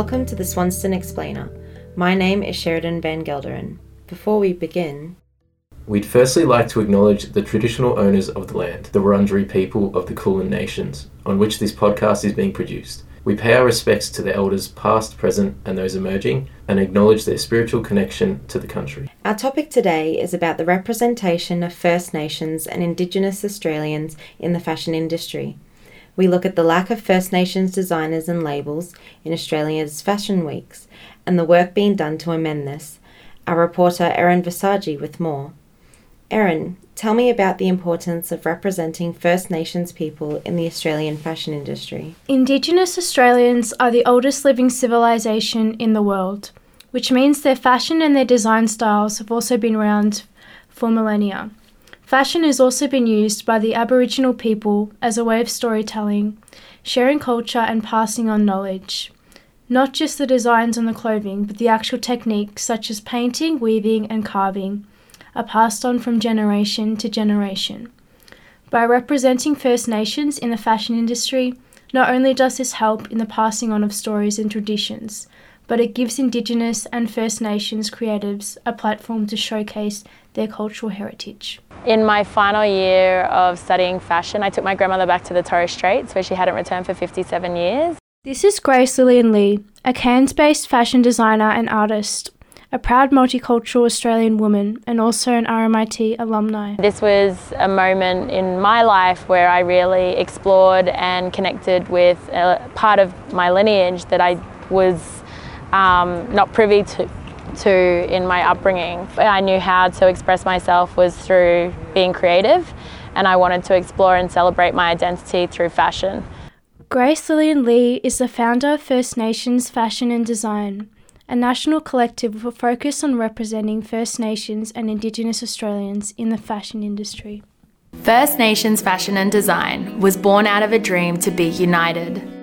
Welcome to the Swanston Explainer. My name is Sheridan Van Gelderen. Before we begin, We'd firstly like to acknowledge the traditional owners of the land, the Wurundjeri people of the Kulin Nations, on which this podcast is being produced. We pay our respects to the elders past, present, and those emerging, and acknowledge their spiritual connection to the country. our topic today is about the representation of First Nations and Indigenous Australians in the fashion industry. We look at the lack of First Nations designers and labels in Australia's fashion weeks and the work being done to amend this. Our reporter Erin Visagi with more. Erin, tell me about the importance of representing First Nations people in the Australian fashion industry. Indigenous Australians are the oldest living civilization in the world, which means their fashion and their design styles have also been around for millennia. Fashion has also been used by the Aboriginal people as a way of storytelling, sharing culture, and passing on knowledge. Not just the designs on the clothing, but the actual techniques such as painting, weaving, and carving are passed on from generation to generation. By representing First Nations in the fashion industry, not only does this help in the passing on of stories and traditions, but it gives Indigenous and First Nations creatives a platform to showcase their cultural heritage. In my final year of studying fashion, I took my grandmother back to the Torres Straits where she hadn't returned for 57 years. This is Grace Lillian Lee, a Cairns based fashion designer and artist, a proud multicultural Australian woman, and also an RMIT alumni. This was a moment in my life where I really explored and connected with a part of my lineage that I was um, not privy to, to in my upbringing. I knew how to express myself was through being creative, and I wanted to explore and celebrate my identity through fashion. Grace Lillian Lee is the founder of First Nations Fashion and Design, a national collective with a focus on representing First Nations and Indigenous Australians in the fashion industry. First Nations Fashion and Design was born out of a dream to be united,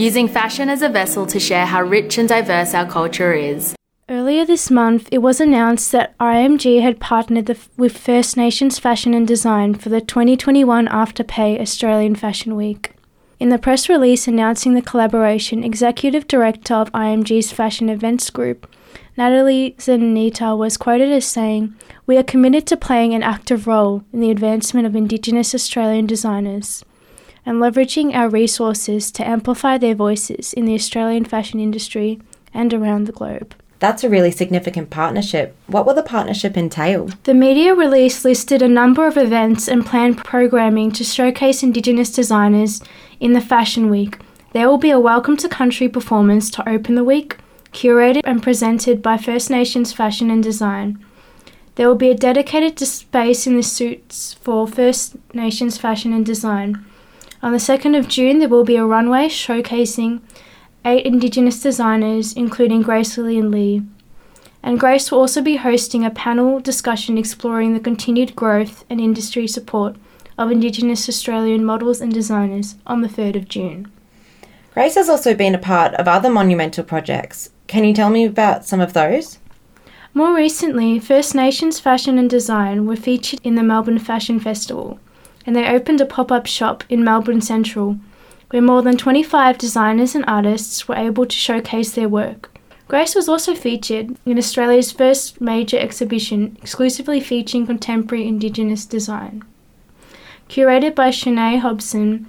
using fashion as a vessel to share how rich and diverse our culture is. Earlier this month, it was announced that IMG had partnered the, with First Nations Fashion and Design for the 2021 Afterpay Australian Fashion Week. In the press release announcing the collaboration, Executive Director of IMG's Fashion Events Group, Natalie Xenita, was quoted as saying, We are committed to playing an active role in the advancement of Indigenous Australian designers and leveraging our resources to amplify their voices in the Australian fashion industry and around the globe. That's a really significant partnership. What will the partnership entail? The media release listed a number of events and planned programming to showcase Indigenous designers in the Fashion Week. There will be a Welcome to Country performance to open the week, curated and presented by First Nations Fashion and Design. There will be a dedicated space in the suits for First Nations Fashion and Design. On the 2nd of June, there will be a runway showcasing eight Indigenous designers, including Grace Lillian Lee. And Grace will also be hosting a panel discussion exploring the continued growth and industry support of Indigenous Australian models and designers on the 3rd of June. Grace has also been a part of other monumental projects. Can you tell me about some of those? More recently, First Nations Fashion and Design were featured in the Melbourne Fashion Festival, and they opened a pop up shop in Melbourne Central where more than 25 designers and artists were able to showcase their work. Grace was also featured in Australia's first major exhibition exclusively featuring contemporary Indigenous design. Curated by Shonae Hobson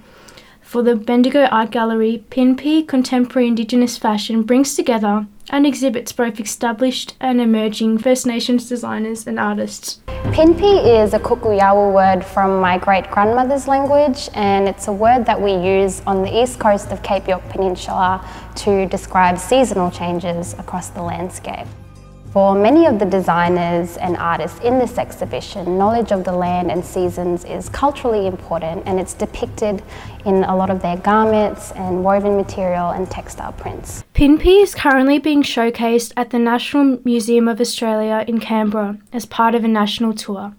for the Bendigo Art Gallery, PINPI Contemporary Indigenous Fashion brings together and exhibits both established and emerging First Nations designers and artists. Pinpi is a Kukuyawa word from my great grandmother's language, and it's a word that we use on the east coast of Cape York Peninsula to describe seasonal changes across the landscape. For many of the designers and artists in this exhibition, knowledge of the land and seasons is culturally important and it's depicted in a lot of their garments and woven material and textile prints. Pinpi is currently being showcased at the National Museum of Australia in Canberra as part of a national tour.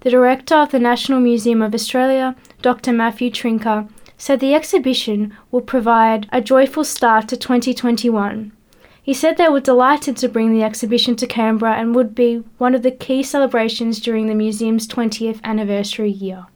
The director of the National Museum of Australia, Dr. Mathew Trinca, said the exhibition will provide a joyful start to 2021. He said they were delighted to bring the exhibition to Canberra and would be one of the key celebrations during the museum's 20th anniversary year.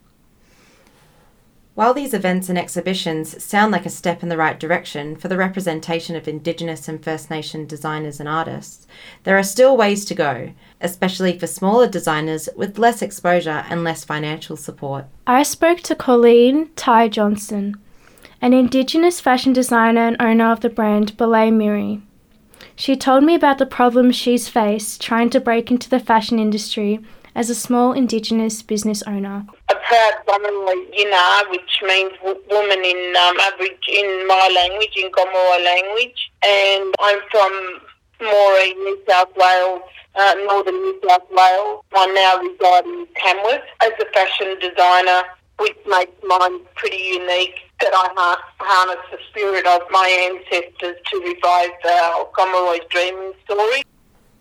While these events and exhibitions sound like a step in the right direction for the representation of Indigenous and First Nation designers and artists, there are still ways to go, especially for smaller designers with less exposure and less financial support. I spoke to Colleen Tighe Johnson, an Indigenous fashion designer and owner of the brand Buluuy Mirri. She told me about the problems she's faced trying to break into the fashion industry as a small Indigenous business owner. A proud Gomeroi Yina, which means woman in um, Aboriginal, in my language, in Gomeroi language, and I'm from Moree, New South Wales, uh, northern New South Wales. I now reside in Tamworth as a fashion designer, which makes mine pretty unique that I ha- harness the spirit of my ancestors to revive our Gomeroi dreaming story.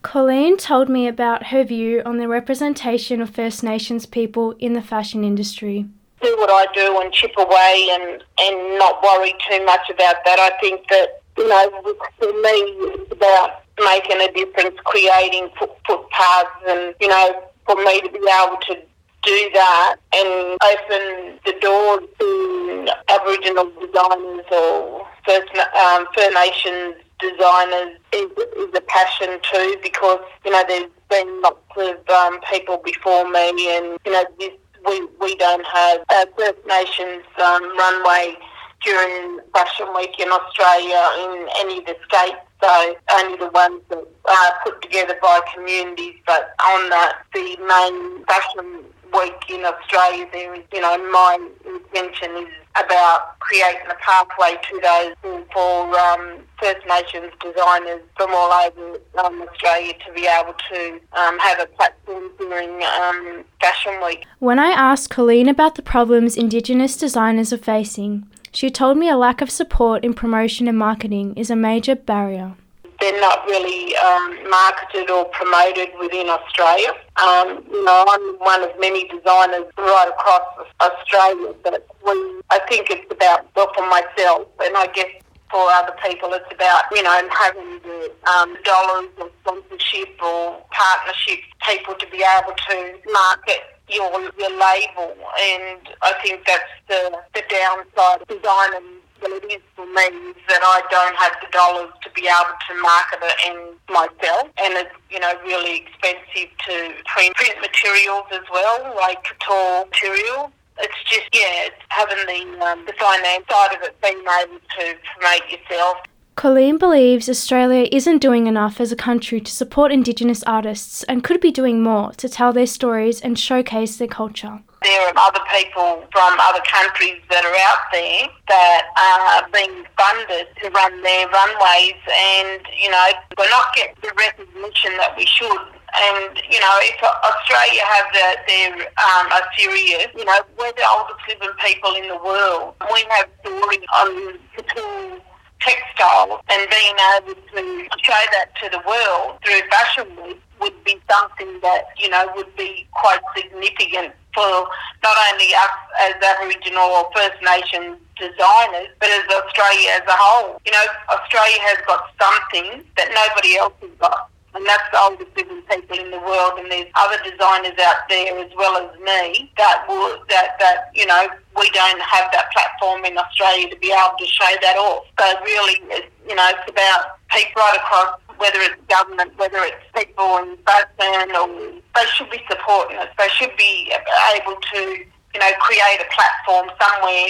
Colleen told me about her view on the representation of First Nations people in the fashion industry. Do what I do and chip away and, and not worry too much about that. I think that, you know, for me, it's about making a difference, creating footpaths and, you know, for me to be able to do that and open the door to Aboriginal designers or First, um, First Nations designers is, is a passion too because, you know, there's been lots of um, people before me and, you know, this, we, we don't have a First Nations um, runway during Fashion Week in Australia in any of the states. So only the ones that are put together by communities, but on the, the main fashion week in Australia, there is, you know, my intention is about creating a pathway to those for um, First Nations designers from all over um, Australia to be able to um, have a platform during um, Fashion Week. When I asked Colleen about the problems Indigenous designers are facing, she told me a lack of support in promotion and marketing is a major barrier they're not really um, marketed or promoted within Australia. Um, you know, I'm one of many designers right across Australia, but we, I think it's about, well, for myself, and I guess for other people, it's about, you know, having the um, dollars or sponsorship or partnership people to be able to market your your label and I think that's the the downside of design well, it is for me that I don't have the dollars to be able to market it myself, and it's you know really expensive to print, print materials as well, like couture material. It's just yeah, it's having the um, the finance side of it, being able to promote yourself. Colleen believes Australia isn't doing enough as a country to support Indigenous artists and could be doing more to tell their stories and showcase their culture there are other people from other countries that are out there that are being funded to run their runways and, you know, we're not getting the recognition that we should. And, you know, if Australia have the, their um, are serious, you know, we're the oldest living people in the world. We have stories on couture textiles and being able to show that to the world through Fashion Week would be something that, you know, would be quite significant for not only us as Aboriginal or First Nation designers, but as Australia as a whole. You know, Australia has got something that nobody else has got. And that's the oldest living people in the world, and there's other designers out there as well as me that will that that you know we don't have that platform in Australia to be able to show that off. So really, you know, it's about people right across whether it's government, whether it's people in fashion, or they should be supporting us. They should be able to, you know, create a platform somewhere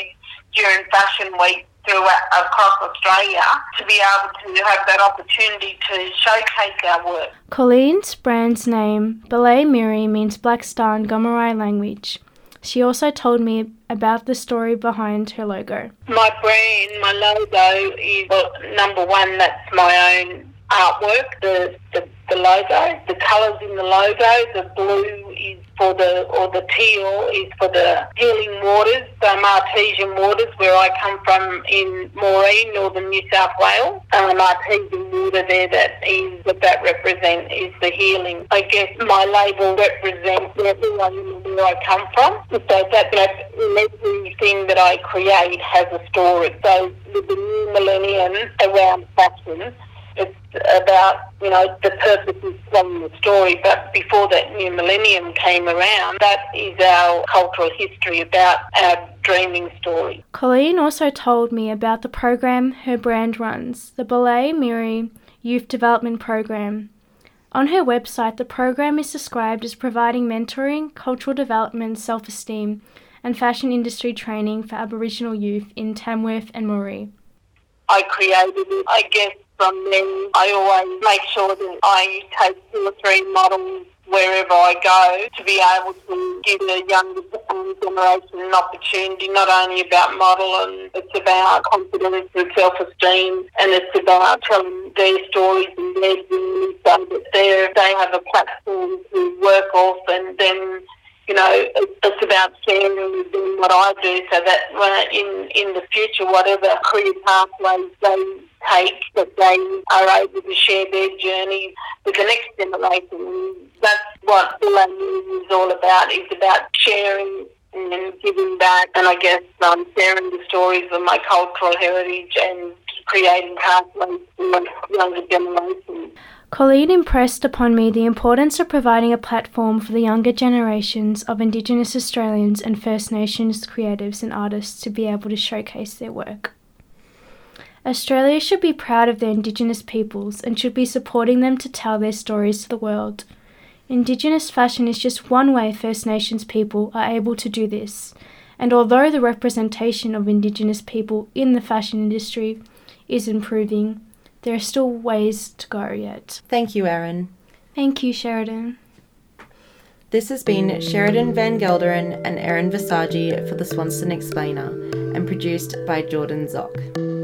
during Fashion Week throughout across Australia to be able to have that opportunity to showcase our work. Colleen's brand's name, Buluuy Mirri, means Black Star in Gomeroi language. She also told me about the story behind her logo. My brand, my logo is well, number one, that's my own artwork, the, the, the logo, the colours in the logo, the blue is for the, or the teal is for the healing waters, the artesian waters where I come from in Moree, northern New South Wales. Um, artesian water there that is, what that represents is the healing. I guess my label represents I where I come from. So that, that everything that I create has a story. So with the new millennium around fashion, It's about, you know, the purpose is telling the story. But before that new millennium came around, that is our cultural history about our dreaming story. Colleen also told me about the program her brand runs, the Buluuy Mirri Youth Development Program. On her website, the program is described as providing mentoring, cultural development, self esteem, and fashion industry training for Aboriginal youth in Tamworth and Moree. I created it, I guess, from then. I always make sure that I take two or three models wherever I go to be able to give the younger generation an opportunity, not only about model and it's about confidence and self-esteem and it's about telling their stories and their journey so that they have a platform to work off and then you know, it's about with what I do so that in, in the future, whatever career pathways they take, that they are able to share their journey with the next generation. That's what Buluuy is all about, is about sharing and giving back and I guess um, sharing the stories of my cultural heritage and creating pathways for younger generations. Colleen impressed upon me the importance of providing a platform for the younger generations of Indigenous Australians and First Nations creatives and artists to be able to showcase their work. Australia should be proud of their Indigenous peoples and should be supporting them to tell their stories to the world. Indigenous fashion is just one way First Nations people are able to do this, and although the representation of Indigenous people in the fashion industry is improving, there are still ways to go yet. Thank you, Erin. Thank you, Sheridan. This has been Sheridan Van Gelderen and Erin Visagi for the Swanston Explainer and produced by Jordan Zock.